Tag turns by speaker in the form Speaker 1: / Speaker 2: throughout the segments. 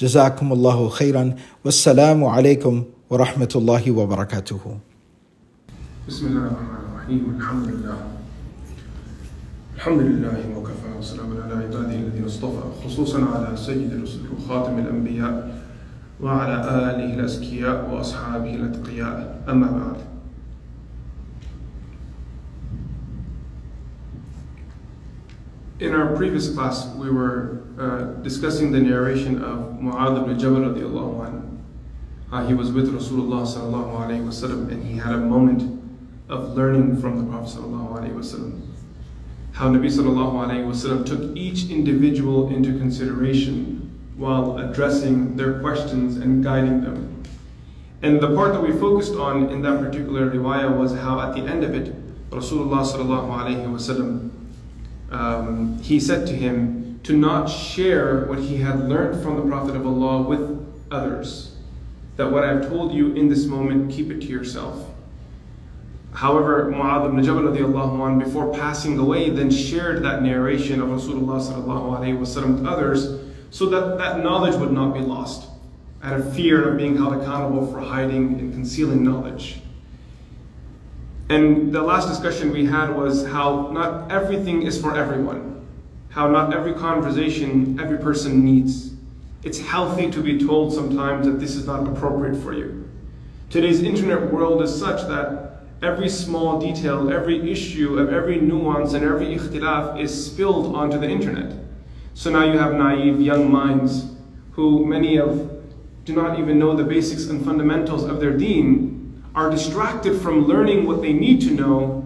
Speaker 1: جزاكم الله خيرا. والسلام عليكم ورحمة الله وبركاته.
Speaker 2: بسم الله الرحمن الرحيم. الحمد لله. الحمد لله وكفى وسلام على عباده الذين اصطفى خصوصا على سيد الرسل وخاتم الأنبياء وعلى آله الأزكياء وأصحابه الأتقياء. أما بعد. In our previous class, we were uh, discussing the narration of Mu'adh ibn Jabal radiallahu anhu. Uh, he was with Rasulullah sallallahu alayhi wasallam and he had a moment of learning from the Prophet sallallahu alayhi wasallam. How Nabi sallallahu alayhi wasallam took each individual into consideration while addressing their questions and guiding them. And the part that we focused on in that particular riwayah was how at the end of it, Rasulullah sallallahu alayhi wasallam um, he said to him to not share what he had learned from the Prophet of Allah with others. That what I've told you in this moment, keep it to yourself. However, Mu'adh ibn Jabal radiallahu before passing away, then shared that narration of Rasulullah wasallam with others so that that knowledge would not be lost out of fear of being held accountable for hiding and concealing knowledge. And the last discussion we had was how not everything is for everyone, how not every conversation every person needs. It's healthy to be told sometimes that this is not appropriate for you. Today's internet world is such that every small detail, every issue of every nuance and every ikhtilaf is spilled onto the internet. So now you have naive young minds who many of do not even know the basics and fundamentals of their deen are distracted from learning what they need to know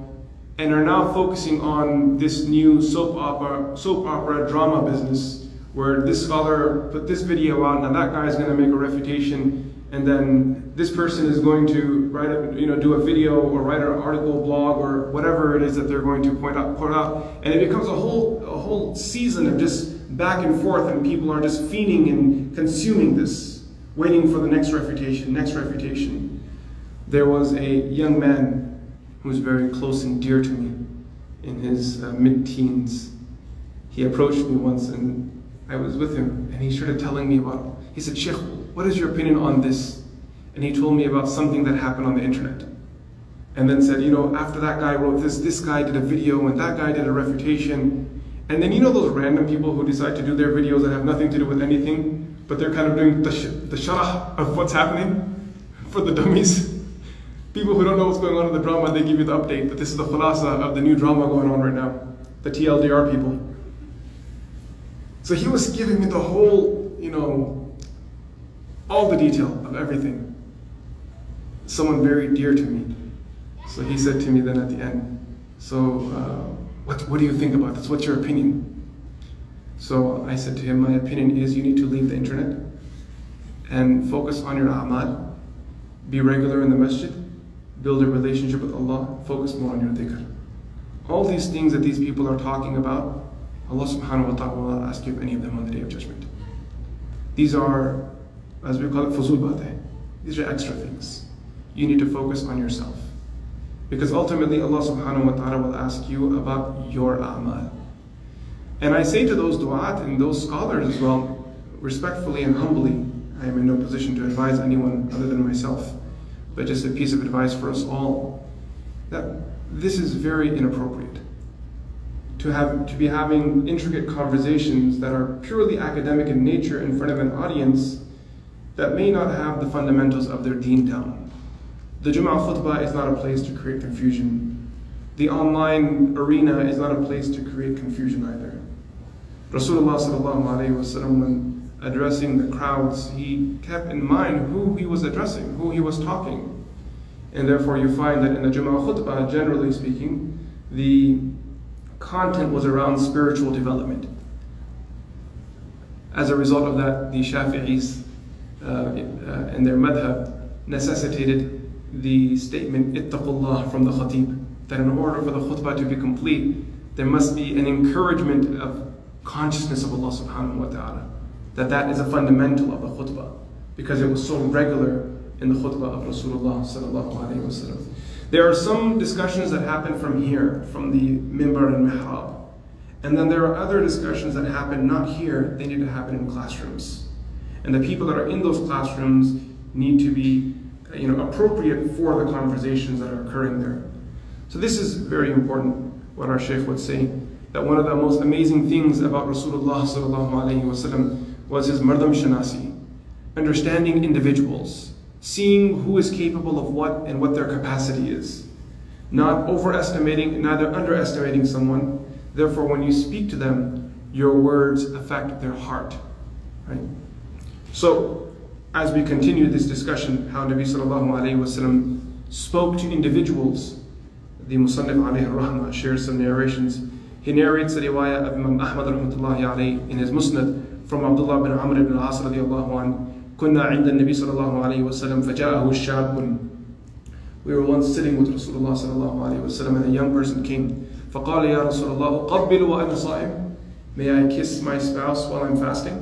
Speaker 2: and are now focusing on this new soap opera, soap opera drama business where this scholar put this video out and that guy is going to make a refutation and then this person is going to write a, you know do a video or write an article blog or whatever it is that they're going to point out point out. And it becomes a whole a whole season of just back and forth and people are just feeding and consuming this waiting for the next refutation next refutation there was a young man who was very close and dear to me in his uh, mid teens. He approached me once and I was with him and he started telling me about, he said, Sheikh, what is your opinion on this? And he told me about something that happened on the internet. And then said, you know, after that guy wrote this, this guy did a video and that guy did a refutation. And then you know those random people who decide to do their videos that have nothing to do with anything, but they're kind of doing the, sh- the sharah of what's happening for the dummies people who don't know what's going on in the drama, they give you the update that this is the khulasa of the new drama going on right now. The TLDR people. So he was giving me the whole, you know, all the detail of everything. Someone very dear to me. So he said to me then at the end, so uh, what, what do you think about this? What's your opinion? So I said to him, my opinion is you need to leave the internet and focus on your a'mal, be regular in the masjid, build a relationship with Allah, focus more on your dhikr. All these things that these people are talking about, Allah subhanahu wa ta'ala will ask you of any of them on the day of judgment. These are, as we call it, fuzul. These are extra things. You need to focus on yourself. Because ultimately Allah subhanahu wa ta'ala will ask you about your a'mal. And I say to those du'at and those scholars as well, respectfully and humbly, I am in no position to advise anyone other than myself but just a piece of advice for us all that this is very inappropriate to have to be having intricate conversations that are purely academic in nature in front of an audience that may not have the fundamentals of their deen down. The Jum'ah khutbah is not a place to create confusion. The online arena is not a place to create confusion either. Rasulullah wasallam, when addressing the crowds, he kept in mind who he was addressing, who he was talking. And therefore, you find that in the Jum'ah khutbah, generally speaking, the content was around spiritual development. As a result of that, the Shafi'is uh, uh, and their madhab necessitated the statement ittaqullah from the khatib that in order for the khutbah to be complete there must be an encouragement of consciousness of Allah subhanahu wa ta'ala that that is a fundamental of the khutbah because it was so regular in the khutbah of Rasulullah sallallahu alaihi wasallam there are some discussions that happen from here from the mimbar and mihrab. And then there are other discussions that happen not here they need to happen in classrooms. And the people that are in those classrooms need to be you know, appropriate for the conversations that are occurring there. So this is very important, what our Shaykh would say, that one of the most amazing things about Rasulullah wasallam was his mardam shanasi, understanding individuals, seeing who is capable of what and what their capacity is, not overestimating, neither underestimating someone. Therefore, when you speak to them, your words affect their heart, right? So, as we continue this discussion, how Nabi wasallam spoke to individuals, the Musannif alayhi rahmah shares some narrations. He narrates the riwayah of Imam Ahmad in his Musnad from Abdullah bin Amr ibn al-As radiallahu anhu. كنا عند النبي صلى الله عليه وسلم فجاءه الشاب We were once sitting with Rasulullah صلى الله عليه وسلم and a young person came فقال يا رسول الله أقبل وأنا صائم May I kiss my spouse while I'm fasting?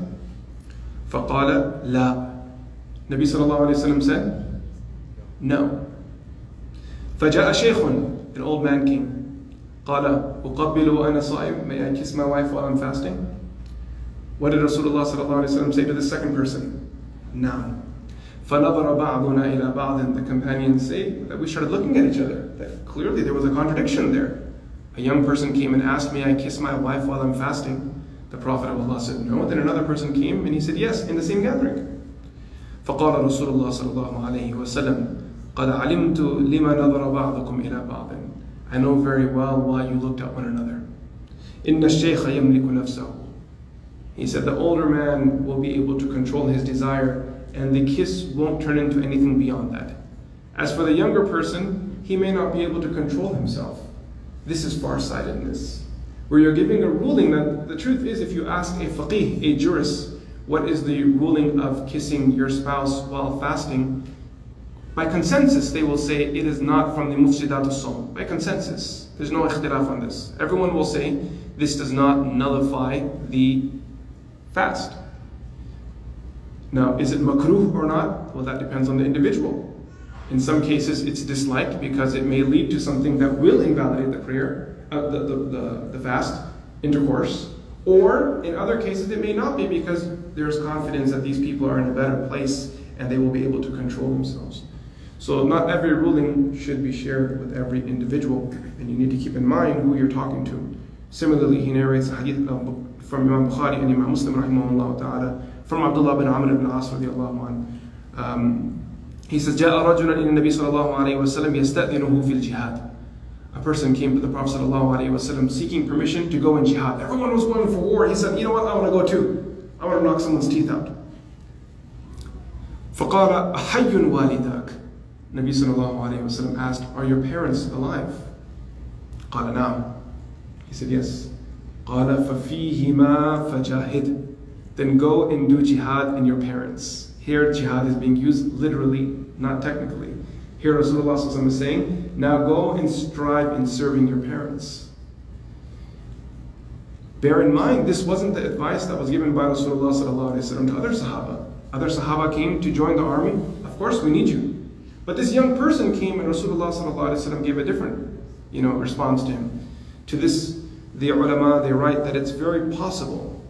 Speaker 2: فقال لا Nabi sallallahu alayhi wasallam said no فجاء شيخ an old man came قال أقبل وأنا صائم May I kiss my wife while I'm fasting? What did Rasulullah sallallahu alayhi wasallam say to the second person? No. فنظر بعضنا إلى بعض The companions say that we started looking at each other. That clearly there was a contradiction there. A young person came and asked me, I kiss my wife while I'm fasting. The Prophet of Allah said no. Then another person came and he said yes in the same gathering. فقال رسول الله صلى الله عليه وسلم قد علمت لما نظر بعضكم إلى بعض I know very well why you looked at one another. إن الشيخ يملك نفسه he said the older man will be able to control his desire and the kiss won't turn into anything beyond that. As for the younger person, he may not be able to control himself. This is far-sightedness where you're giving a ruling that the truth is, if you ask a faqih, a jurist, what is the ruling of kissing your spouse while fasting? By consensus, they will say it is not from the mufsidat al By consensus, there's no ikhtilaf on this. Everyone will say this does not nullify the fast. Now, is it makruh or not? Well, that depends on the individual. In some cases, it's disliked because it may lead to something that will invalidate the prayer uh, the, the, the, the fast intercourse. Or in other cases, it may not be because there's confidence that these people are in a better place and they will be able to control themselves. So, not every ruling should be shared with every individual, and you need to keep in mind who you're talking to. Similarly, he narrates hadith from Imam Bukhari and Imam Muslim, rahimahullah ta'ala, from Abdullah bin Amr ibn As radiallahu um, He says, جاء رجل إلى النبي صلى الله عليه وسلم يستأذنه في الجهاد a person came to the Prophet ﷺ seeking permission to go in jihad. Everyone was going for war. He said, You know what? I want to go too. I want to knock someone's teeth out. فقال أحي والداك Nabi sallallahu alayhi asked, Are your parents alive? قال نعم. He said, Yes. قال ففيهما فجاهد. Then go and do jihad in your parents. Here, jihad is being used literally, not technically. Here Rasulullah is saying, now go and strive in serving your parents. Bear in mind, this wasn't the advice that was given by Rasulullah to other Sahaba. Other Sahaba came to join the army. Of course, we need you. But this young person came and Rasulullah gave a different you know, response to him. To this, the ulama, they write that it's very possible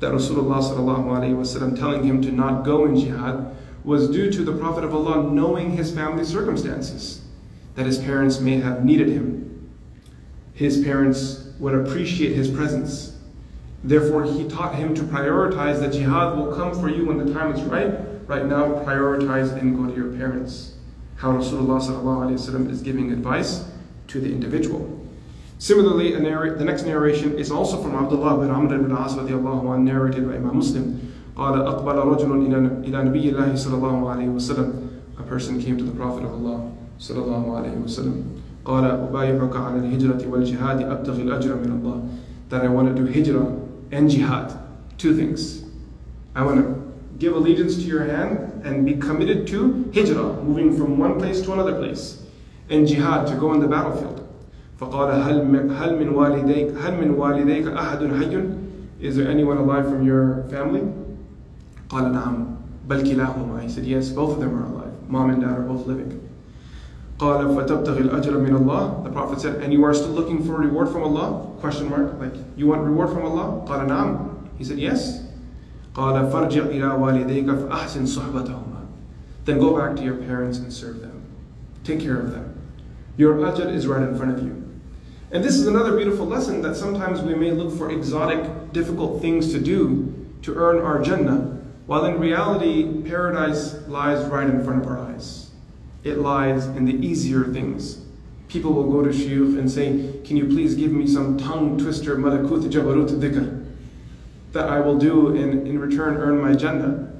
Speaker 2: that Rasulullah telling him to not go in jihad was due to the Prophet of Allah knowing his family circumstances, that his parents may have needed him. His parents would appreciate his presence. Therefore, he taught him to prioritize that jihad will come for you when the time is right, right now prioritize and go to your parents. How Rasulullah is giving advice to the individual. Similarly, the next narration is also from Abdullah bin Amr ibn As radiallahu narrated by Imam Muslim. قال أقبل رجل إلى نبي الله صلى الله عليه وسلم A person came to the Prophet of Allah صلى الله عليه وسلم قال أبايعك على الهجرة والجهاد أبتغي الأجر من الله That I want to do hijrah and jihad. Two things. I want to give allegiance to your hand and be committed to hijrah, moving from one place to another place, and jihad, to go on the battlefield. فقال هل من هل من والديك هل من والديك أحد حي؟ Is there anyone alive from your family? قال نعم بل كلاهما. He said yes, both of them are alive. Mom and dad are both living. قال فتبتغي الأجر من الله. The Prophet said, and you are still looking for reward from Allah? Question mark. Like you want reward from Allah? قال نعم. He said yes. قال فارجع إلى والديك فأحسن صحبتهما. Then go back to your parents and serve them. Take care of them. Your ajr is right in front of you. And this is another beautiful lesson that sometimes we may look for exotic, difficult things to do to earn our Jannah, while in reality, paradise lies right in front of our eyes. It lies in the easier things. People will go to Shuyukh and say, Can you please give me some tongue twister, malakut jabarut dhikr, that I will do and in return earn my Jannah?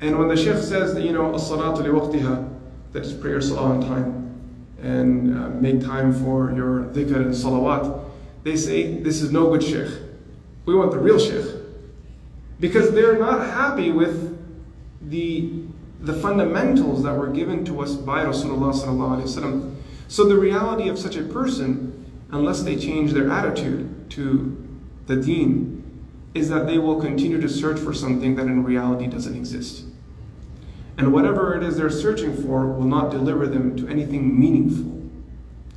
Speaker 2: And when the Shaykh says that, you know, as-salatu li that is prayer salah on time, and uh, make time for your dhikr and salawat, they say, this is no good sheikh. We want the real sheikh. Because they're not happy with the, the fundamentals that were given to us by Rasulullah So the reality of such a person, unless they change their attitude to the deen, is that they will continue to search for something that in reality doesn't exist. And whatever it is they're searching for will not deliver them to anything meaningful.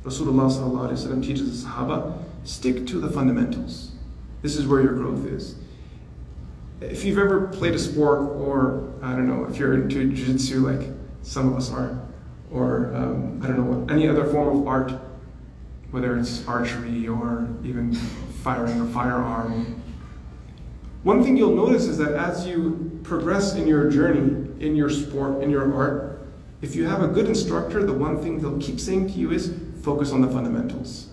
Speaker 2: Rasulullah teaches the Sahaba stick to the fundamentals. This is where your growth is. If you've ever played a sport, or I don't know, if you're into jiu jitsu like some of us are, or um, I don't know, any other form of art, whether it's archery or even firing a firearm, one thing you'll notice is that as you progress in your journey, in your sport, in your art, if you have a good instructor, the one thing they'll keep saying to you is focus on the fundamentals.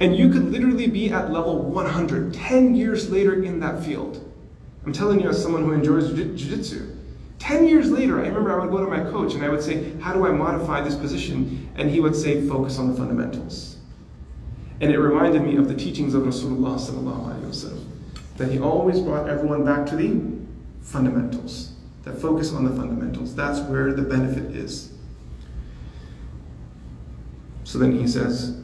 Speaker 2: And you could literally be at level 100 10 years later in that field. I'm telling you, as someone who enjoys jiu jitsu, 10 years later, I remember I would go to my coach and I would say, How do I modify this position? And he would say, Focus on the fundamentals. And it reminded me of the teachings of Rasulullah, that he always brought everyone back to the fundamentals that focus on the fundamentals. That's where the benefit is. So then he says,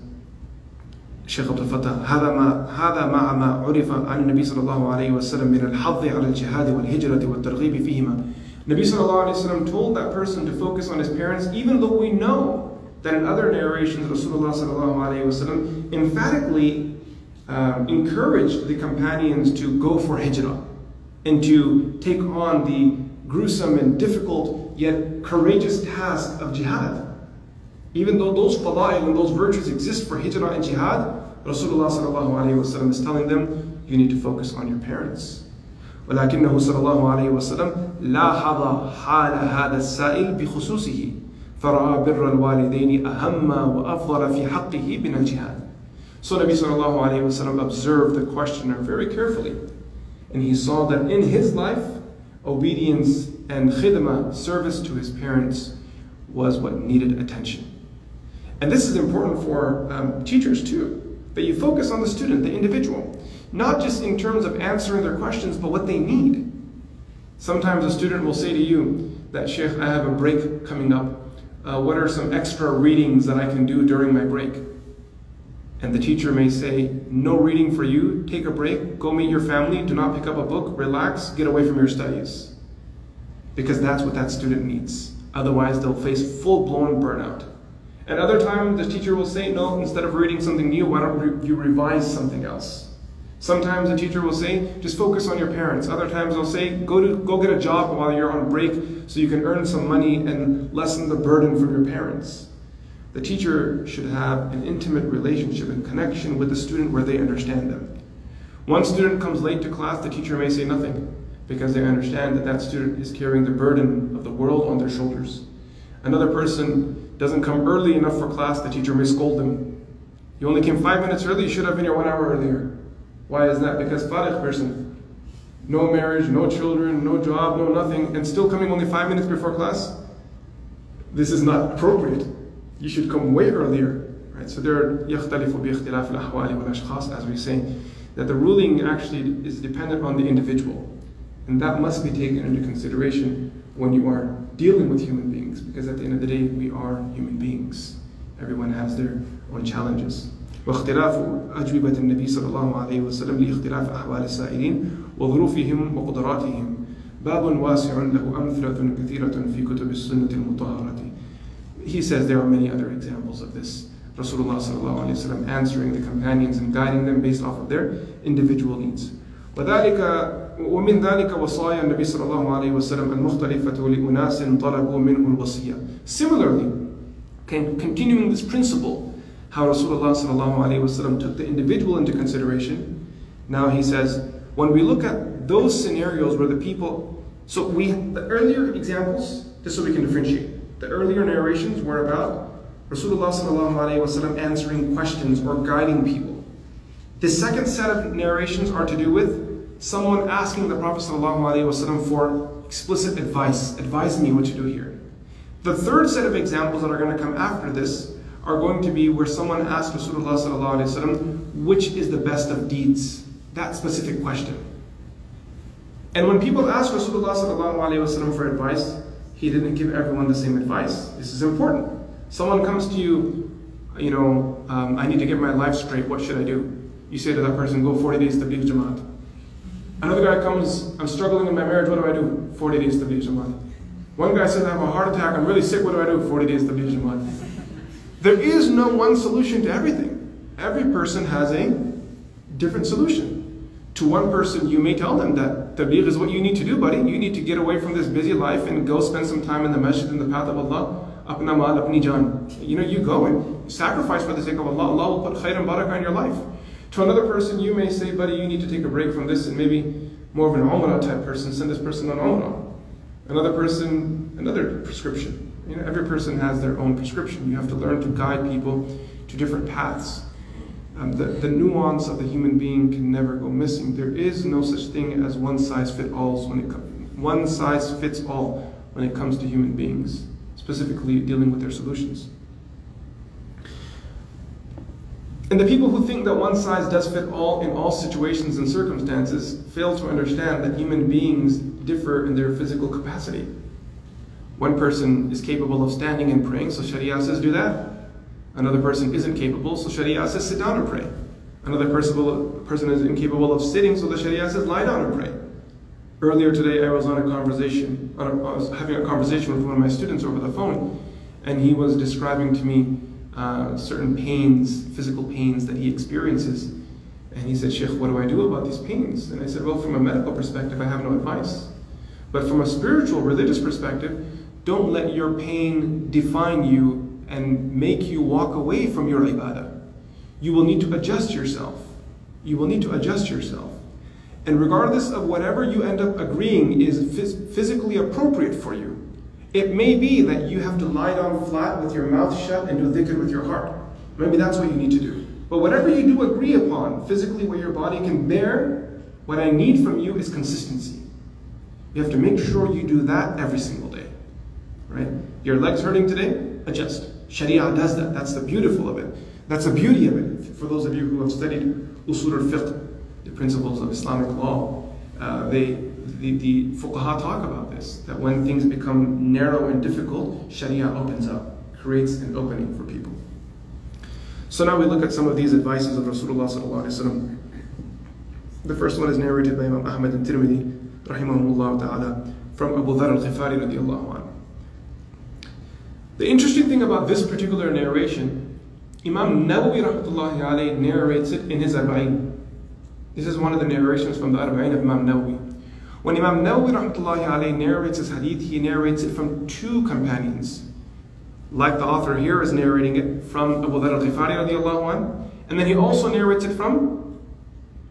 Speaker 2: Shaykh Abdul Fattah, هذا ما هذا مع ما عرف عن النبي صلى الله عليه وسلم من الحظ على الجهاد والهجرة والترغيب فيهما. Nabi sallallahu alayhi wasallam told that person to focus on his parents, even though we know that in other narrations, Rasulullah sallallahu alayhi wasallam emphatically um, encouraged the companions to go for hijrah and to take on the gruesome and difficult yet courageous task of jihad. Even though those fada'il and those virtues exist for hijrah and jihad, Rasulullah is telling them, you need to focus on your parents. ولكنه صلى الله عليه وسلم لاحظ حال هذا السائل بخصوصه فرأى بر الوالدين أهم وأفضل في حقه من الجهاد. So Nabi sallallahu alayhi wasallam observed the questioner very carefully, and he saw that in his life obedience and khidmah, service to his parents, was what needed attention. And this is important for um, teachers too, that you focus on the student, the individual, not just in terms of answering their questions, but what they need. Sometimes a student will say to you that, Sheikh, I have a break coming up. Uh, what are some extra readings that I can do during my break? And the teacher may say, No reading for you, take a break, go meet your family, do not pick up a book, relax, get away from your studies. Because that's what that student needs. Otherwise, they'll face full blown burnout. At other times, the teacher will say, No, instead of reading something new, why don't you revise something else? Sometimes the teacher will say, just focus on your parents. Other times they'll say, go to go get a job while you're on break so you can earn some money and lessen the burden from your parents. The teacher should have an intimate relationship and connection with the student where they understand them. One student comes late to class, the teacher may say nothing. because they understand that that student is carrying the burden of the world on their shoulders. Another person doesn't come early enough for class, the teacher may scold them. You only came five minutes early, you should have been here one hour earlier. Why is that? Because Farigh person, no marriage, no children, no job, no nothing, and still coming only five minutes before class, this is not appropriate You should come way earlier. Right? So there are يختلف باختلاف الأحوال والأشخاص, as we say, that the ruling actually is dependent on the individual. And that must be taken into consideration when you are dealing with human beings, because at the end of the day, we are human beings. Everyone has their own challenges. واختلاف أجوبة النبي صلى الله عليه وسلم لاختلاف أحوال السائلين وظروفهم وقدراتهم باب واسع له أمثلة كثيرة في كتب السنة المطهرة He says there are many other examples of this. Rasulullah sallallahu alayhi wa answering the companions and guiding them based off of their individual needs. وذلك ومن ذلك وصايا النبي صلى الله عليه وسلم المختلفة لأناس طلبوا منه الوصية. Similarly, continuing this principle, how Rasulullah صلى الله عليه وسلم took the individual into consideration. Now he says, when we look at those scenarios where the people, so we the earlier examples, just so we can differentiate. The earlier narrations were about Rasulullah answering questions or guiding people. The second set of narrations are to do with someone asking the Prophet wasallam for explicit advice, advise me what to do here. The third set of examples that are going to come after this are going to be where someone asks Rasulullah wasallam which is the best of deeds. That specific question. And when people ask Rasulullah wasallam for advice, he didn't give everyone the same advice. This is important. Someone comes to you, you know, um, I need to get my life straight. What should I do? You say to that person, go 40 days to Tabligh Jamaat. Another guy comes, I'm struggling in my marriage. What do I do? 40 days to Tabligh Jamaat. One guy says, I have a heart attack. I'm really sick. What do I do? 40 days to Tabligh Jamaat. There is no one solution to everything. Every person has a different solution. To one person, you may tell them that tabligh is what you need to do, buddy. You need to get away from this busy life and go spend some time in the masjid in the path of Allah apna mal, apni jan. You know, you go and sacrifice for the sake of Allah. Allah will put khair and barakah in your life. To another person, you may say, buddy, you need to take a break from this and maybe more of an umrah type person, send this person on umrah. Another person, another prescription. You know, every person has their own prescription. You have to learn to guide people to different paths. Um, the, the nuance of the human being can never go missing. There is no such thing as one size fits all when it one size fits all when it comes to human beings specifically dealing with their solutions. And the people who think that one size does fit all in all situations and circumstances fail to understand that human beings differ in their physical capacity. One person is capable of standing and praying, so Sharia says do that. Another person isn't capable, so Sharia says sit down and pray. Another person, person is incapable of sitting, so the Sharia says lie down and pray. Earlier today, I was on a conversation, on a, I was having a conversation with one of my students over the phone, and he was describing to me uh, certain pains, physical pains that he experiences. And he said, Sheikh, what do I do about these pains? And I said, Well, from a medical perspective, I have no advice. But from a spiritual, religious perspective, don't let your pain define you and make you walk away from your ibadah. You will need to adjust yourself. You will need to adjust yourself. And regardless of whatever you end up agreeing is phys- physically appropriate for you, it may be that you have to lie down flat with your mouth shut and do dhikr with your heart. Maybe that's what you need to do. But whatever you do agree upon, physically what your body can bear, what I need from you is consistency. You have to make sure you do that every single day. Right? Your legs hurting today? Adjust. Sharia does that. That's the beautiful of it. That's the beauty of it. For those of you who have studied usul al-fiqh, the principles of Islamic law, uh, they, the, the fuqaha talk about this, that when things become narrow and difficult, Sharia opens up, creates an opening for people. So now we look at some of these advices of Rasulullah sallallahu alaihi wasallam. The first one is narrated by Imam Ahmad and Tirmidhi, rahimahullah ta'ala, from Abu Dhar al-Ghifari radiallahu anhu. The interesting thing about this particular narration, Imam Nawawi rahmatullahi narrates it in his Arba'in. This is one of the narrations from the Arba'in of Imam Nawawi. When Imam Nawawi rahmatullahi narrates his hadith, he narrates it from two companions. Like the author here is narrating it from Abu Dhar al-Ghifari radiallahu anh, and then he also narrates it from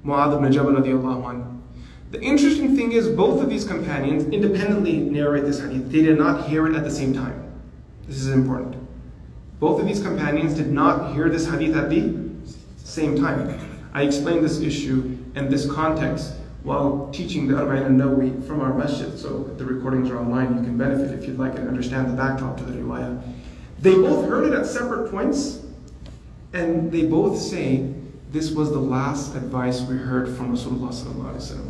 Speaker 2: Mu'adh ibn Jabal radiallahu anh. The interesting thing is, both of these companions independently narrate this hadith. They did not hear it at the same time. This is important. Both of these companions did not hear this hadith at the same time. I explained this issue and this context while teaching the Arba'in al-Nawawi from our masjid, so the recordings are online, you can benefit if you'd like and understand the backdrop to the riwayah. They both heard it at separate points, and they both say this was the last advice we heard from Rasulullah.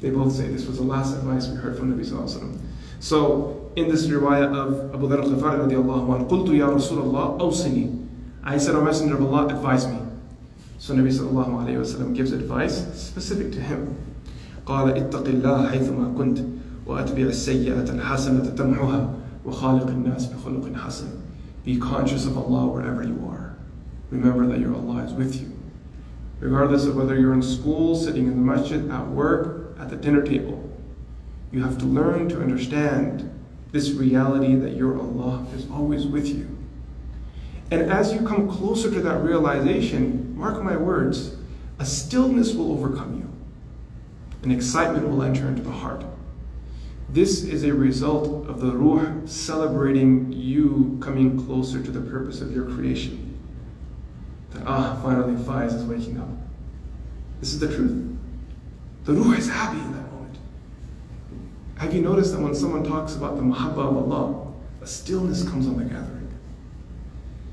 Speaker 2: They both say this was the last advice we heard from Nabi. So in this riwayah of Abu Dharr al-Ghifari radiallahu anhu, قُلْتُ يَا رَسُولَ اللَّهِ أَوْصِنِي I said, O Messenger of Allah, advise me. So Nabi sallallahu alayhi wasallam gives advice specific to him. قال اتق الله حيثما كنت وأتبع السيئة الحسنة تمحها وخالق الناس بخلق حسن. Be conscious of Allah wherever you are. Remember that your Allah is with you. Regardless of whether you're in school, sitting in the masjid, at work, at the dinner table, you have to learn to understand this reality that your Allah is always with you. And as you come closer to that realization, mark my words, a stillness will overcome you. An excitement will enter into the heart. This is a result of the Ruh celebrating you coming closer to the purpose of your creation. That, ah, finally Faiz is waking up. This is the truth. The Ruh is happy. Have you noticed that when someone talks about the Mahabbah of Allah, a stillness comes on the gathering?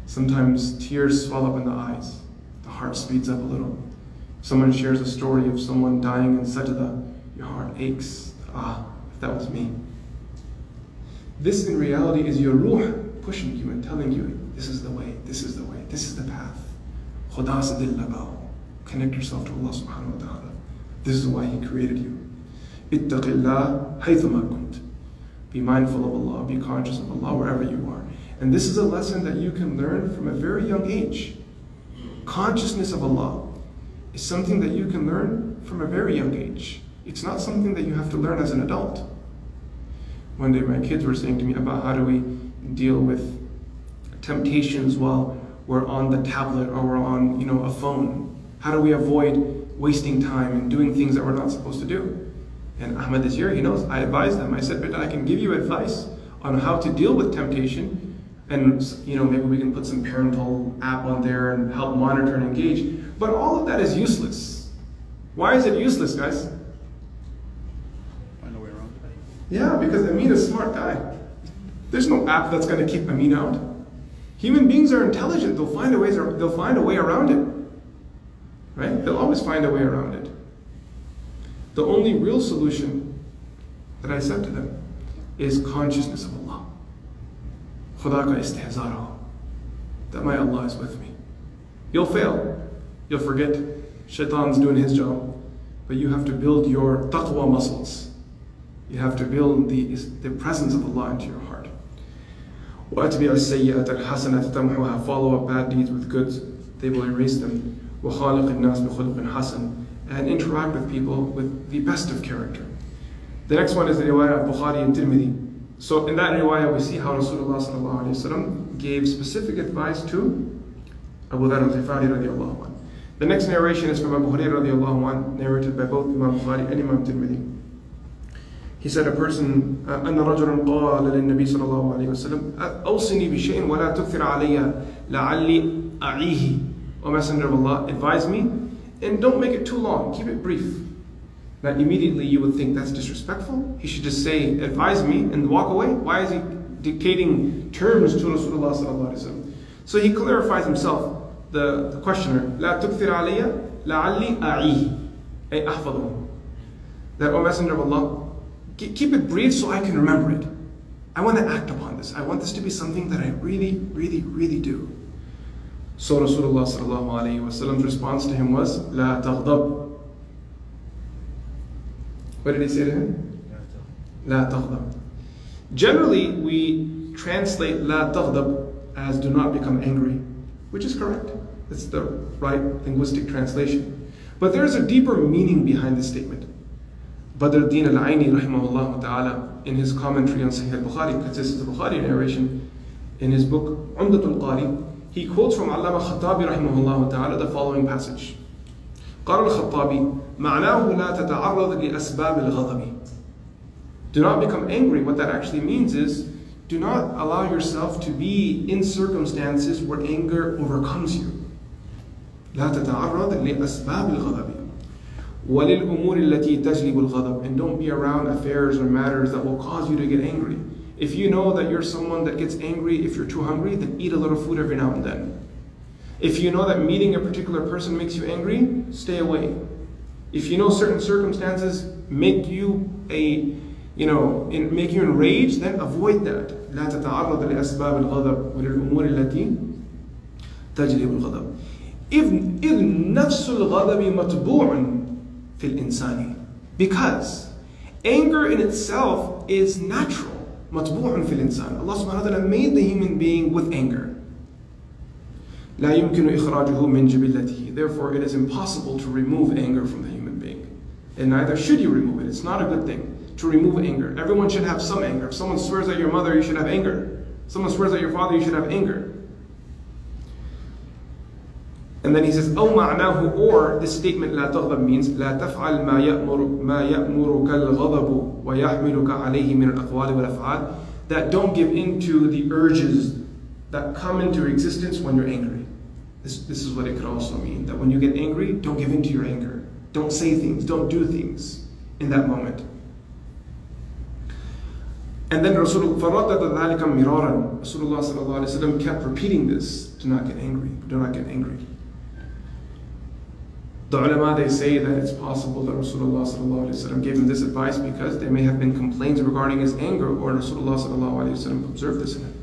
Speaker 2: Sometimes tears swell up in the eyes. The heart speeds up a little. Someone shares a story of someone dying in sajda. Your heart aches. Ah, if that was me. This in reality is your ruh pushing you and telling you, this is the way, this is the way, this is the path. Khuda Connect yourself to Allah subhanahu wa ta'ala. This is why He created you. Be mindful of Allah, be conscious of Allah wherever you are. And this is a lesson that you can learn from a very young age. Consciousness of Allah is something that you can learn from a very young age. It's not something that you have to learn as an adult. One day my kids were saying to me about how do we deal with temptations while we're on the tablet or we're on, you know, a phone. How do we avoid wasting time and doing things that we're not supposed to do? And Ahmed is here, he knows. I advise them. I said, but I can give you advice on how to deal with temptation. And you know maybe we can put some parental app on there and help monitor and engage. But all of that is useless. Why is it useless guys?
Speaker 3: Find a way around
Speaker 2: yeah because amin is a smart guy. There's no app that's going to keep amin out. Human beings are intelligent. They'll find a way they'll find a way around it. Right? They'll always find a way around it the only real solution that I said to them is consciousness of Allah. Khuda ka That my Allah is with me. You'll fail. You'll forget. Shaitan's doing his job. But you have to build your taqwa muscles. You have to build the, the presence of Allah into your heart. وَأَتْبِعَ السَّيِّئَةَ الْحَسَنَةَ تَمْحُوهَا Follow up bad deeds with good. They will erase them. وَخَالِقِ النَّاسِ بِخُلْقٍ حَسَنٍ And interact with people with the best of character. The next one is the riwayah of Bukhari and Tirmidhi. So in that riwayah, we see how Rasulullah gave specific advice to Abu Dharr al-Ghifari radiallahu anh. The next narration is from Abu Hurairah radiallahu anh, narrated by both Imam Bukhari and Imam Tirmidhi. He said a person أن رجلا قال للنبي صلى الله عليه وسلم أوصني بشيء ولا تكثر علي لعلي أعيه O Messenger of Allah, advise me and don't make it too long, keep it brief. Now, immediately you would think that's disrespectful. He should just say, advise me and walk away. Why is he dictating terms to Rasulullah? So he clarifies himself, the, the questioner, لا تكثر علي لعلي أعيه أي أحفظه. That, O Messenger of Allah, keep it brief so I can remember it. I want to act upon this. I want this to be something that I really, really, really do. So Rasulullah's response to him was, La taghdab. What did he say to him? La taghdab. Generally, we translate La taghdab as do not become angry, which is correct. It's the right linguistic translation. But there is a deeper meaning behind this statement. Badruddin al-Aini rahimahullah ta'ala in his commentary on Sahih al-Bukhari, consists of the Bukhari narration, in his book Umdatul Qari he quotes from Allama Khattabi rahimahullah ta'ala the following passage. قال الخطابي معناه لا تتعرض لأسباب الغضب Do not become angry. What that actually means is do not allow yourself to be in circumstances where anger overcomes you. لا تتعرض لأسباب الغضب وللأمور التي تجلب الغضب and don't be around affairs or matters that will cause you to get angry. If you know that you're someone that gets angry if you're too hungry, then eat a little food every now and then. If you know that meeting a particular person makes you angry, stay away. If you know certain circumstances make you a you know, in, make you enraged, then avoid that. لا تتعرض لأسباب الغضب وللأمور التي تجلب الغضب. إذ إذ نفس الغضب مطبوع في الإنسان. Because anger in itself is natural. مطبوع في الإنسان. Allah subhanahu wa ta'ala made the human being with anger. لا يمكن إخراجه من جبلته. Therefore, it is impossible to remove anger from the human being. And neither should you remove it. It's not a good thing to remove anger. Everyone should have some anger. If someone swears at your mother, you should have anger. If someone swears at your father, you should have anger. And then he says, أو معناه or this statement لا تغضب means لا تفعل ما يأمر ما يأمرك الغضب ويحملك عليه من الأقوال والأفعال that don't give in to the urges that come into existence when you're angry. This, this is what it could also mean that when you get angry, don't give in to your anger. Don't say things, don't do things in that moment. And then Rasulullah Rasulullah kept repeating this do not get angry, do not get angry. The ulama they say that it's possible that Rasulullah gave him this advice because there may have been complaints regarding his anger, or Rasulullah observed this in him.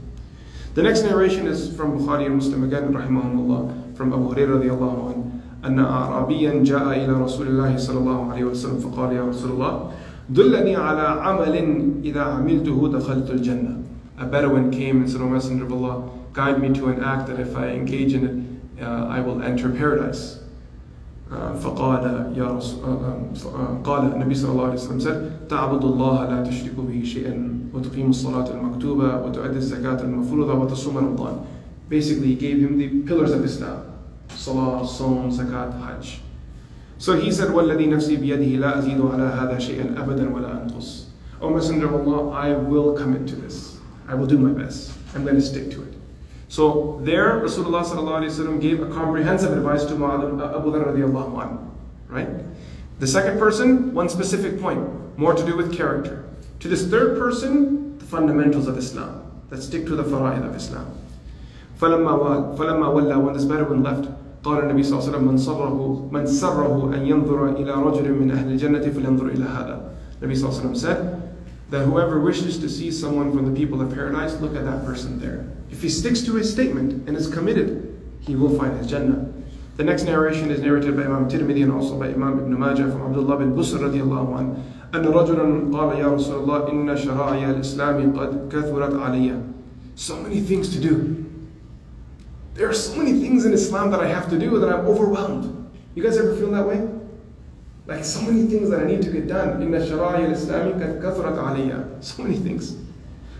Speaker 2: The next narration is from Bukhari and Muslim again, rahimahumullah, from Abu Hurairah radiallahu anhu. أن أعرابيا جاء إلى رسول الله صلى الله عليه وسلم فقال يا رسول الله دلني على عمل إذا عملته دخلت الجنة. A Bedouin came and said, O Messenger of Allah, guide me to an act that if I engage in it, uh, I will enter paradise. فقال يا رسول قال النبي صلى الله عليه وسلم said تعبد الله لا تشرك به شيئا وتقيم الصلاة المكتوبة وتؤدي الزكاة المفروضة وتصوم رمضان basically he gave him the pillars of Islam Salah, Saum, Zakat, Hajj so he said والذي نفسي بيده لا أزيد على هذا شيئا أبدا ولا أنقص O Messenger of Allah I will commit to this I will do my best I'm going to stick to it So there, Rasulullah gave a comprehensive advice to uh, Abu Dharr radiallahu anhu, right? The second person, one specific point, more to do with character. To this third person, the fundamentals of Islam, that stick to the fara'id of Islam. فلما فلما ولى when this Bedouin left قال النبي صلى الله عليه وسلم من سره من سره أن ينظر إلى رجل من أهل الجنة فلينظر إلى هذا. Nabi صلى الله عليه وسلم said that whoever wishes to see someone from the people of paradise, look at that person there. If he sticks to his statement and is committed, he will find his Jannah. The next narration is narrated by Imam Tirmidhi and also by Imam Ibn Majah from Abdullah bin Busr radiallahu anhu. أن رجلا قال يا رسول الله إن شرائع الإسلام قد كثرت علي. So many things to do. There are so many things in Islam that I have to do that I'm overwhelmed. You guys ever feel that way? Like so many things that I need to get done. إن الشرائع الإسلام قد كثرت علي. So many things.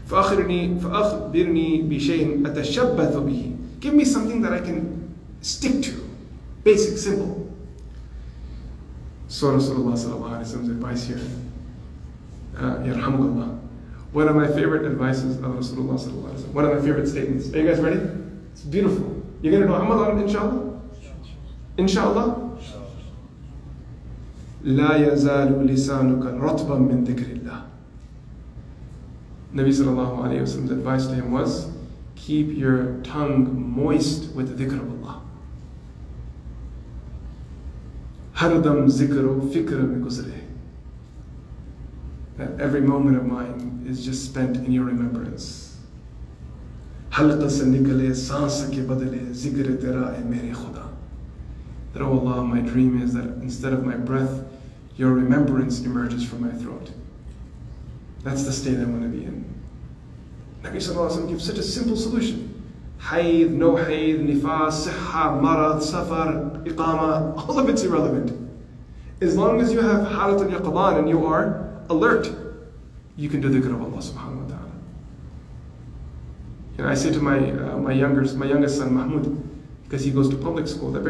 Speaker 2: فأخبرني فأخبرني بشيء أتشبث به. Give me something that I can stick to. Basic, simple. So Rasulullah sallallahu alaihi wasallam's advice here. Uh, One of my favorite advices of Rasulullah sallallahu alaihi wasallam. One of my favorite statements. Are you guys ready? It's beautiful. You're gonna do Ramadan inshallah? Inshallah? لا يزال لسانك رطبا من ذكر الله Nabi sallallahu alayhi wasallam's advice to him was, keep your tongue moist with dhikr of Allah. Hardam zikr fikr That every moment of mine is just spent in your remembrance. Halqa se nikale saans ke badale zikr tera e mere khuda. That, oh Allah, my dream is that instead of my breath, your remembrance emerges from my throat. That's the state I want to be in. Nabi Sallallahu gives such a simple solution. Hayd, no hayd, nifas, siha, marad, safar, iqama, all of it's irrelevant. As long as you have halat al yaqaban and you are alert, you can do the good of Allah subhanahu wa ta'ala. And I say to my, uh, my, younger, my youngest son, Mahmoud, because he goes to public school, that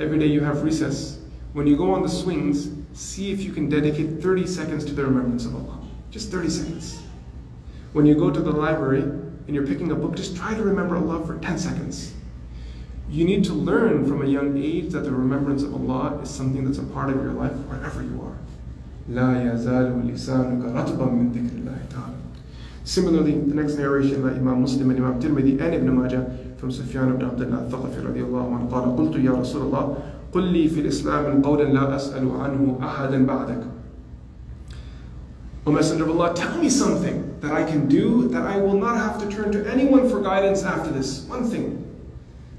Speaker 2: every day you have recess. when you go on the swings, see if you can dedicate 30 seconds to the remembrance of Allah. Just 30 seconds. When you go to the library and you're picking a book, just try to remember Allah for 10 seconds. You need to learn from a young age that the remembrance of Allah is something that's a part of your life wherever you are. لا يزال لسانك رطبا من ذكر الله تعالى. Similarly, the next narration by Imam Muslim and Imam Tirmidhi and Ibn Majah from Sufyan ibn Abdullah al-Thaqafi رضي الله عنه قال قلت يا رسول الله قل لي في الإسلام قولا لا أسأل عنه أحدا بعدك O Messenger of Allah, tell me something that I can do that I will not have to turn to anyone for guidance after this. One thing.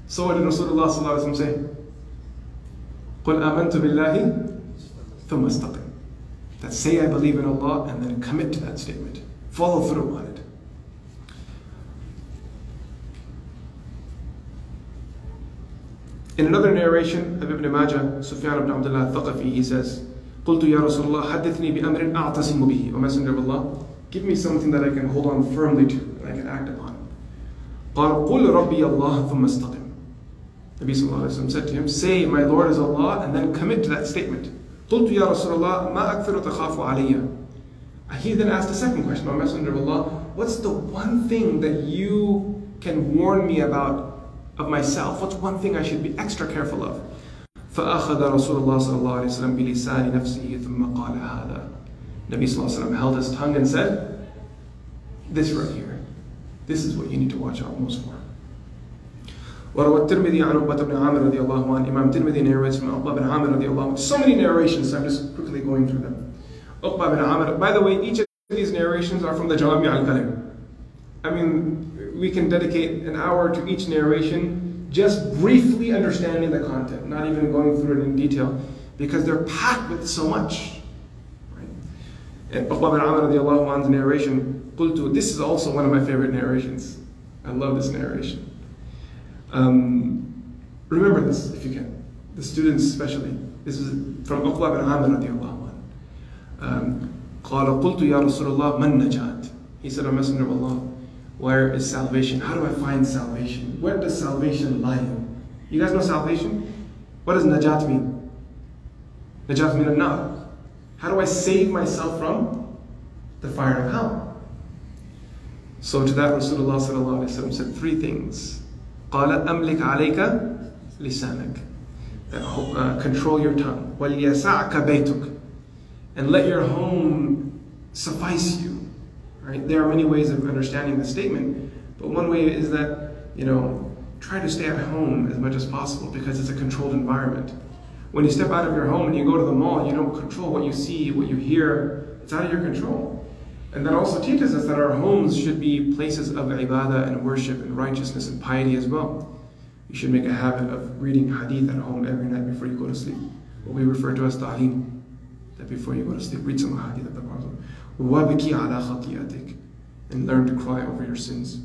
Speaker 2: So what did Rasulullah ﷺ say? قُلْ آمَنْتُ بِاللَّهِ ثُمَّ اسْتَقِمْ That say I believe in Allah and then commit to that statement. Follow through on it. In another narration of Ibn Majah, Sufyan ibn Abdullah al-Thaqafi, he says, قلت يا رسول الله حدثني بأمر أعتصم به O Messenger of Allah, give me something that I can hold on firmly to, and I can act upon. قال قل ربي الله ثم استقم Nabi Sallallahu Alaihi Wasallam said to him, say, my Lord is Allah, and then commit to that statement. قلت يا رسول الله ما أكثر تخاف علي He then asked a second question, O Messenger of Allah, what's the one thing that you can warn me about of myself? What's one thing I should be extra careful of? فأخذ رسول الله صلى الله عليه وسلم بلسان نفسه ثم قال هذا Nabi صلى الله عليه وسلم held his tongue and said, this right here. This is what you need to watch out most for. وروى الترمذي عن عقبة بن عامر رضي الله عنه Imam Tirmidhi narrates from Uqba bin Amir رضي الله عنه So many narrations, so I'm just quickly going through them. Uqba bin Amir, by the way, each of these narrations are from the Jami al-Kalim. I mean, we can dedicate an hour to each narration, just briefly understanding the content, not even going through it in detail, because they're packed with so much. Right? And Uqba bin Amr an's narration, this is also one of my favorite narrations. I love this narration. Um, remember this if you can, the students especially. This is from Uqba bin Amr radiallahu anhu. قال قلت يا رسول الله من نجات he said, O Messenger of Allah, where is salvation? How do I find salvation? Where does salvation lie? You guys know salvation? What does najat mean? Najat mean nar. How do I save myself from the fire of hell? So to that Rasulullah said three things. قال أملك عليك لسانك. Uh, control your tongue. وَلْيَسَعْكَ بَيْتُكَ And let your home suffice you. Right? There are many ways of understanding the statement, but one way is that, you know, try to stay at home as much as possible because it's a controlled environment. When you step out of your home and you go to the mall, you don't control what you see, what you hear, it's out of your control. And that also teaches us that our homes should be places of ibadah and worship and righteousness and piety as well. You should make a habit of reading hadith at home every night before you go to sleep. What we refer to as ta'lim. That before you go to sleep, read some hadith of the Prophet. وَابْكِ عَلَى خَطِيئَتِكَ And learn to cry over your sins.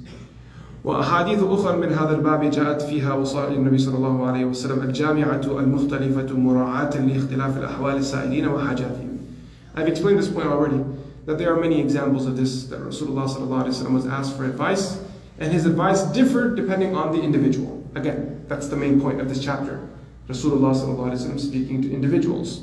Speaker 2: وأحاديث أخرى من هذا الباب جاءت فيها وصائل النبي صلى الله عليه وسلم الجامعة المختلفة مراعاة لاختلاف الأحوال السائلين وحاجاتهم. I've explained this point already, that there are many examples of this, that Rasulullah صلى الله عليه وسلم was asked for advice, and his advice differed depending on the individual. Again, that's the main point of this chapter. Rasulullah صلى الله عليه وسلم speaking to individuals.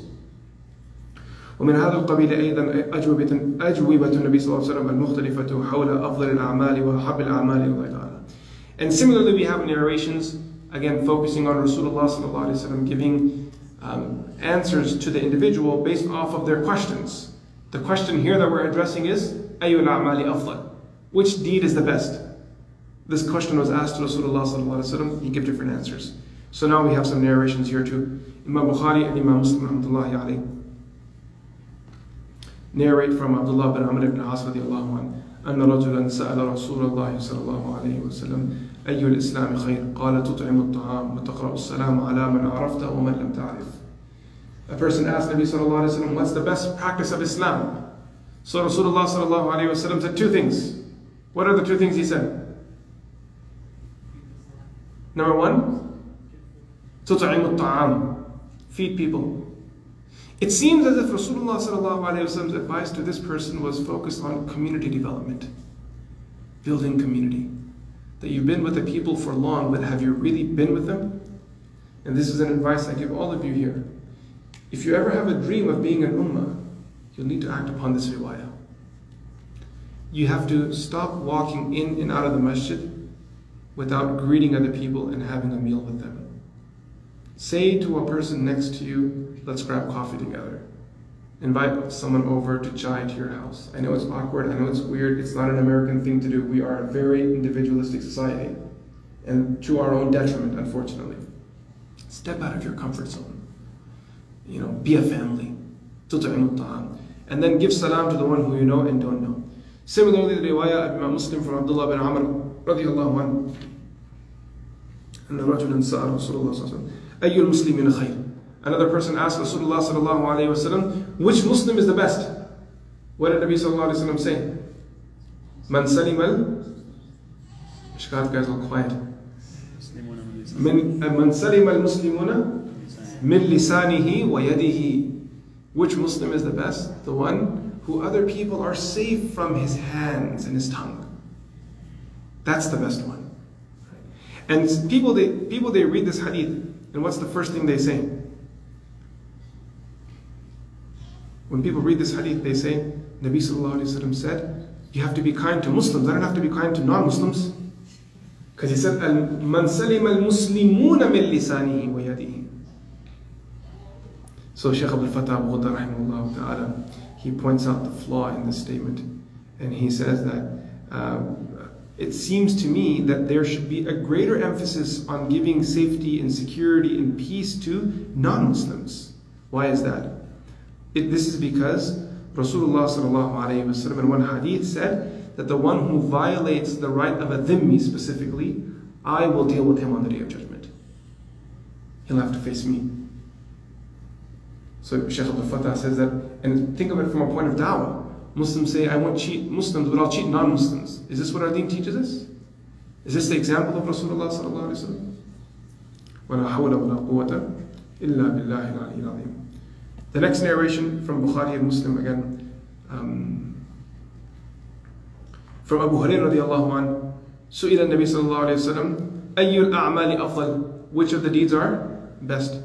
Speaker 2: ومن هذا القبيل أيضا أجوبة أجوبة النبي صلى الله عليه وسلم المختلفة حول أفضل الأعمال وأحب الأعمال إلى الله تعالى. And similarly, we have narrations again focusing on Rasulullah sallallahu alaihi wasallam giving um, answers to the individual based off of their questions. The question here that we're addressing is أي الأعمال أفضل? Which deed is the best? This question was asked to Rasulullah sallallahu alaihi wasallam. He gave different answers. So now we have some narrations here too. Imam Bukhari and Imam Muslim rahmatullahi alayhi narrate from Abdullah bin Amr ibn As radiallahu anhu أن رجلا سأل رسول الله صلى الله عليه وسلم أي الإسلام خير قال تطعم الطعام وتقرأ السلام على من عرفت ومن لم تعرف A person asked Nabi صلى الله عليه وسلم what's the best practice of Islam So Rasulullah صلى الله عليه وسلم said two things What are the two things he said? Number one تطعم الطعام Feed people It seems as if Rasulullah's advice to this person was focused on community development, building community. That you've been with the people for long, but have you really been with them? And this is an advice I give all of you here. If you ever have a dream of being an ummah, you'll need to act upon this riwayah. You have to stop walking in and out of the masjid without greeting other people and having a meal with them. Say to a person next to you, let's grab coffee together. Invite someone over to chai to your house. I know it's awkward, I know it's weird, it's not an American thing to do. We are a very individualistic society, and to our own detriment, unfortunately. Step out of your comfort zone. You know, be a family. And then give salam to the one who you know and don't know. Similarly, the riwayah of Imam Muslim from Abdullah bin Amr radiallahu anhu. أن رجلا سأل رسول الله صلى الله عليه وسلم أي المسلمين خير Another person asked Rasulullah sallallahu alayhi wasallam, which Muslim is the best? What did Nabi sallallahu alayhi wasallam say? Man salim al Ishqat guys all quiet. من من سلم المسلمون من لسانه ويده Which Muslim is the best? The one who other people are safe from his hands and his tongue. That's the best one. And people they people they read this hadith, and what's the first thing they say? When people read this hadith, they say, Nabi Sallallahu Alaihi Wasallam said, you have to be kind to Muslims. I don't have to be kind to non-Muslims. Because he said, "Man salim al muslimuna min lisanihi wa yadihi." So Shaykh Abdul Fatah Abu ta'ala, he points out the flaw in this statement. And he says that uh, it seems to me that there should be a greater emphasis on giving safety and security and peace to non-Muslims. Why is that? It, this is because Rasulullah sallallahu in one hadith said that the one who violates the right of a dhimmi specifically, I will deal with him on the day of judgment. He'll have to face me. So Shaykh Abdul Fattah says that, and think of it from a point of da'wah. Muslims say, I won't cheat Muslims, but I'll cheat non-Muslims. Is this what our deen teaches us? Is this the example of Rasulullah sallallahu alayhi wa sallam? وَلَا حَوْلَ وَلَا قُوَّةَ إِلَّا بِاللَّهِ الْعَلِيِّ الْعَظِيمِ the next narration from Bukhari and Muslim again, um, from Abu Hurairah radiallahu an, سئل النبي صلى الله عليه وسلم أي الأعمال أفضل Which of the deeds are best?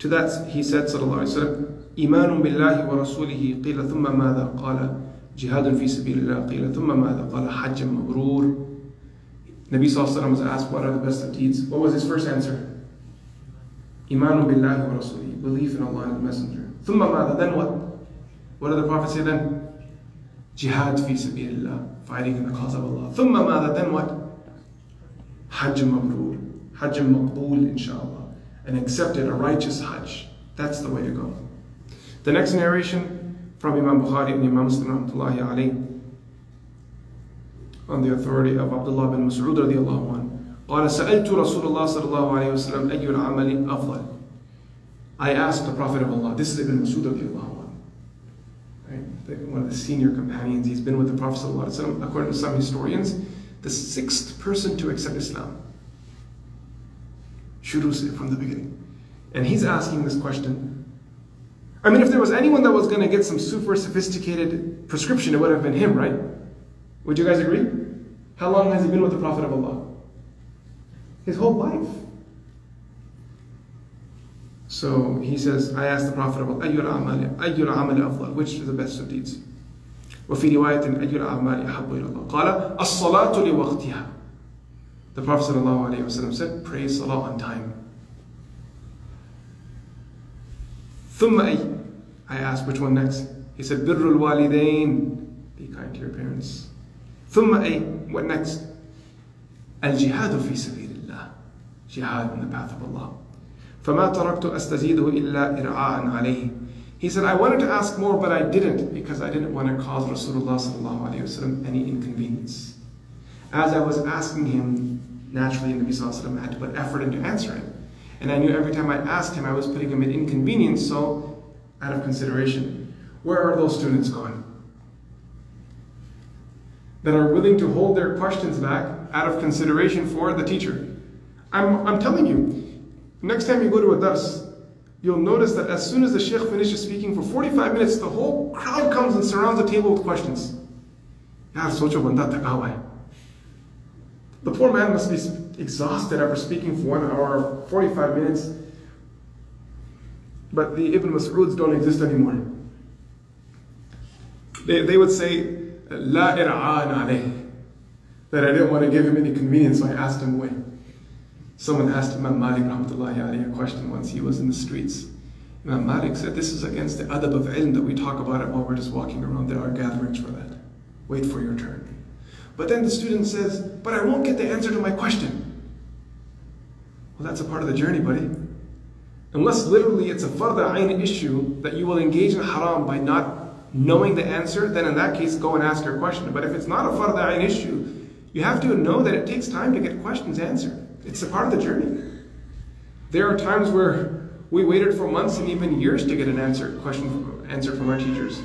Speaker 2: To that he said صلى الله عليه وسلم إيمان بالله ورسوله قيل ثم ماذا قال جهاد في سبيل الله قيل ثم ماذا قال حج مبرور Nabi Sallallahu was asked what are the best of deeds. What was his first answer? Imanu billahi wa rasulihi, belief in Allah and the Messenger. Thumma mada, then what? What did the Prophet say then? Jihad fi sabilillah, fighting in the cause of Allah. Thumma mada, then what? Hajj mabrur, Hajj maqbool inshaAllah. And accepted, a righteous Hajj. That's the way to go. The next narration from Imam Bukhari and Imam Muslim on the authority of Abdullah bin Mas'ud radiallahu قال سألت رسول الله صلى الله عليه وسلم أي العمل أفضل I asked the Prophet of Allah, this is Ibn Masud right? one of the senior companions, he's been with the Prophet according to some historians, the sixth person to accept Islam. Shurus from the beginning. And he's asking this question. I mean, if there was anyone that was going to get some super sophisticated prescription, it would have been him, right? Would you guys agree? How long has he been with the Prophet of Allah? His whole life. So he says, I asked the Prophet about أَيُّ الْأَعْمَالِ أَيُّ الْعَمَلِ أَفْضَلِ Which is the best of deeds? وفي رواية أَيُّ الْأَعْمَالِ أَحَبُّ إِلَى اللَّهِ قال الصلاة لوقتها The Prophet ﷺ said, pray salah on time. ثم أي I asked which one next. He said, بِرُّ الْوَالِدَيْنِ Be kind to your parents. ثم أي What next? الجهاد في سبيل الله Jihad in the path of Allah. فما تركت أستزيده إلا إرعاء عليه He said, I wanted to ask more, but I didn't because I didn't want to cause Rasulullah وسلم, any inconvenience. As I was asking him, naturally, Nabi وسلم, had to put effort into answering. And I knew every time I asked him, I was putting him at inconvenience, so out of consideration, where are those students gone? That are willing to hold their questions back out of consideration for the teacher. I'm, I'm telling you, Next time you go to a dars, you'll notice that as soon as the sheikh finishes speaking for 45 minutes, the whole crowd comes and surrounds the table with questions. The poor man must be exhausted after speaking for one hour, 45 minutes. But the Ibn Mas'uds don't exist anymore. They, they would say, La ir'an alayh. That I didn't want to give him any convenience, so I asked him away. Someone asked Imam Malik rahmatullahi alayhi a question once. He was in the streets. Imam Malik said, This is against the adab of ilm that we talk about it while we're just walking around. There are gatherings for that. Wait for your turn. But then the student says, But I won't get the answer to my question. Well, that's a part of the journey, buddy. Unless literally it's a farda ayn issue that you will engage in haram by not knowing the answer, then in that case, go and ask your question. But if it's not a farda ayn issue, you have to know that it takes time to get questions answered. It's a part of the journey. There are times where we waited for months and even years to get an answer question answered from our teachers.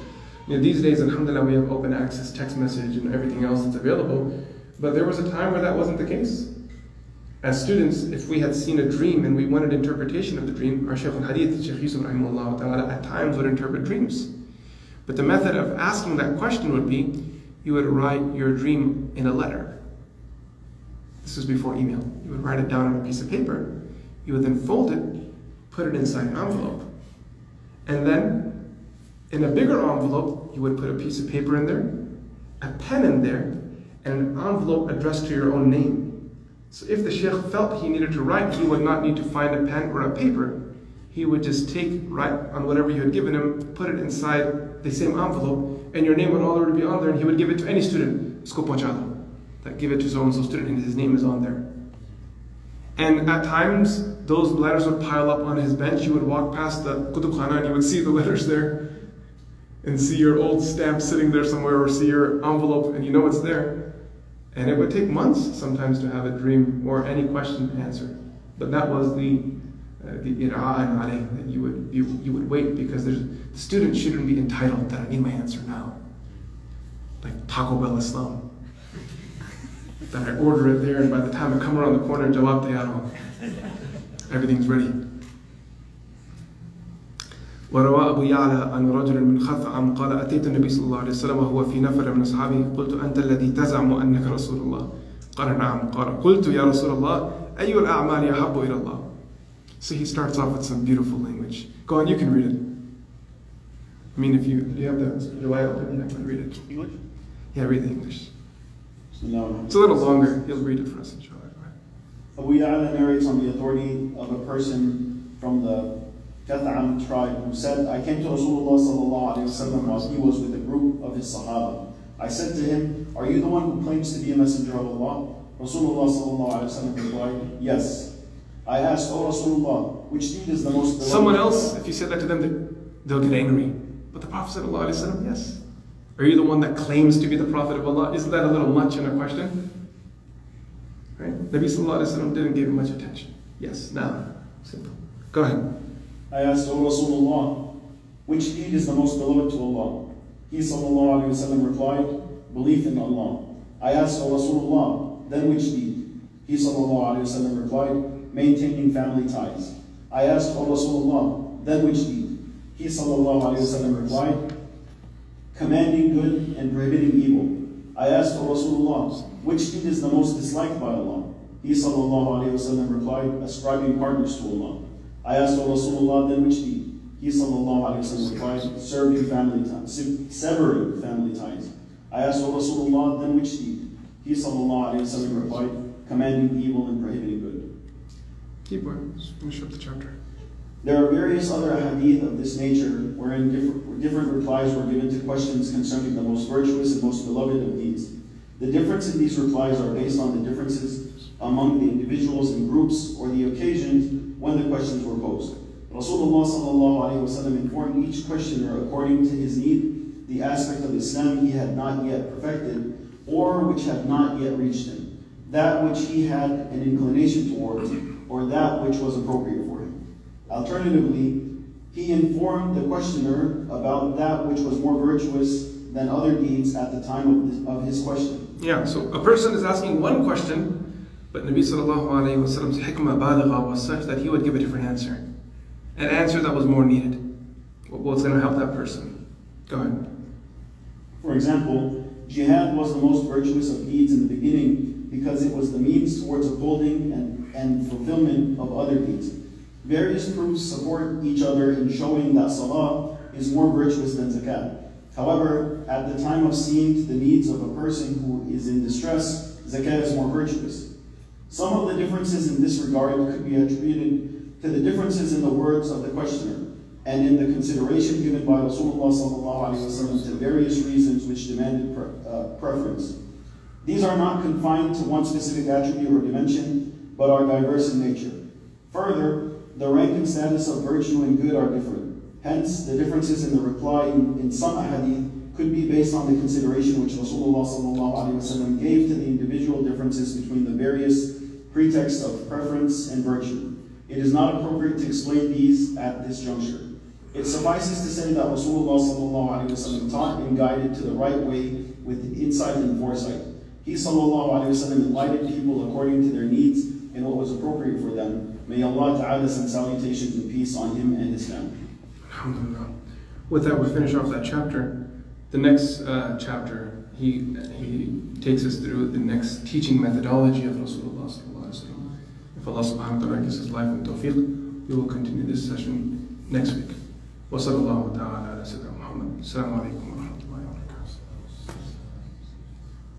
Speaker 2: You know, these days, alhamdulillah, we have open access text message and everything else that's available. But there was a time where that wasn't the case. As students, if we had seen a dream and we wanted interpretation of the dream, our Shaykh al-Hadith, Shaykh Yusuf ta'ala, at times would interpret dreams. But the method of asking that question would be, you would write your dream in a letter. This was before email. You would write it down on a piece of paper. You would then fold it, put it inside an envelope. And then, in a bigger envelope, you would put a piece of paper in there, a pen in there, and an envelope addressed to your own name. So if the sheikh felt he needed to write, he would not need to find a pen or a paper. He would just take, write on whatever you had given him, put it inside the same envelope, and your name would already be on there, and he would give it to any student. That give it to so and so student, and his name is on there. And at times, those letters would pile up on his bench. You would walk past the Kutub Khana and you would see the letters there and see your old stamp sitting there somewhere or see your envelope and you know it's there. And it would take months sometimes to have a dream or any question answered. But that was the uh, the ira'an alayh, that you would you, you would wait because there's the student shouldn't be entitled that I need my answer now. Like Taco Bell Islam that I order it there and by the time I come around the corner, jawab tayaro. Everything's ready. وروى أبو يعلى عن رجل من خثعم قال أتيت النبي صلى الله عليه وسلم وهو في نفر من أصحابه قلت أنت الذي تزعم أنك رسول الله قال نعم قال قلت يا رسول الله أي الأعمال أحب إلى الله So he starts off with some beautiful language. Go on, you can read it. I mean, if you, you have the riwayah open, yeah, can read it. English? Yeah, read the English. No. It's a little longer. He'll read it for us, inshallah.
Speaker 3: Abu Ya'la narrates on the authority of a person from the Kath'am tribe who said, I came to Rasulullah sallallahu alayhi wasallam while he was with a group of his Sahaba. I said to him, Are you the one who claims to be a messenger of Allah? Rasulullah sallallahu alayhi wasallam replied, Yes. I asked, Oh Rasulullah, which deed is the most beloved?
Speaker 2: Someone else, if you said that to them, they'll get angry. But the Prophet sallallahu alayhi wasallam, yes. Are you the one that claims to be the Prophet of Allah? Isn't that a little much in a question? Right? Nabi sallallahu alayhi wasallam didn't give much attention. Yes, now, simple. Go ahead.
Speaker 3: I asked, O Rasulullah, which deed is the most beloved to Allah? He sallallahu alayhi wa replied, belief in Allah. I asked, O Rasulullah, then which deed? He sallallahu alayhi wa replied, maintaining family ties. I asked, O Rasulullah, then which deed? He sallallahu alayhi wa replied, commanding good and prohibiting evil. I asked, Rasulullah, which deed is the most disliked by Allah? He wa replied, ascribing partners to Allah. I asked, Rasulullah, then which deed? He wa replied, serving family ties, severing family ties. I asked, Rasulullah, then which deed? He wa replied, commanding evil and prohibiting good.
Speaker 2: Keep going. Finish up the chapter.
Speaker 3: There are various other hadith of this nature wherein different, different replies were given to questions concerning the most virtuous and most beloved of deeds. The difference in these replies are based on the differences among the individuals and groups or the occasions when the questions were posed. Rasulullah informed each questioner according to his need the aspect of Islam he had not yet perfected or which had not yet reached him, that which he had an inclination towards, or that which was appropriate. Alternatively, he informed the questioner about that which was more virtuous than other deeds at the time of of his question.
Speaker 2: Yeah, so a person is asking one question but Nabi sallallahu alayhi wasallam's hikmah baligha was such that he would give a different answer. An answer that was more needed. What was going to help that person? Go ahead.
Speaker 3: For example, jihad was the most virtuous of deeds in the beginning because it was the means towards upholding and, and fulfillment of other deeds. Various proofs support each other in showing that salah is more virtuous than zakat. However, at the time of seeing to the needs of a person who is in distress, zakat is more virtuous. Some of the differences in this regard could be attributed to the differences in the words of the questioner and in the consideration given by Rasulullah to various reasons which demanded pre- uh, preference. These are not confined to one specific attribute or dimension, but are diverse in nature. Further, the rank and status of virtue and good are different. Hence, the differences in the reply in, in some hadith could be based on the consideration which Rasulullah ﷺ gave to the individual differences between the various pretexts of preference and virtue. It is not appropriate to explain these at this juncture. It suffices to say that Rasulullah ﷺ taught and guided to the right way with insight and foresight. He ﷺ enlightened people according to their needs and what was appropriate for them. May Allah Ta'ala send salutations and peace on him and his family.
Speaker 2: Alhamdulillah. With that, we finish off that chapter. The next uh, chapter, he, he takes us through the next teaching methodology of Rasulullah. If Allah subhanahu wa ta'ala gives us life and tawfiq, we will continue this session next week. وصلى الله تعالى على سيدنا محمد السلام عليكم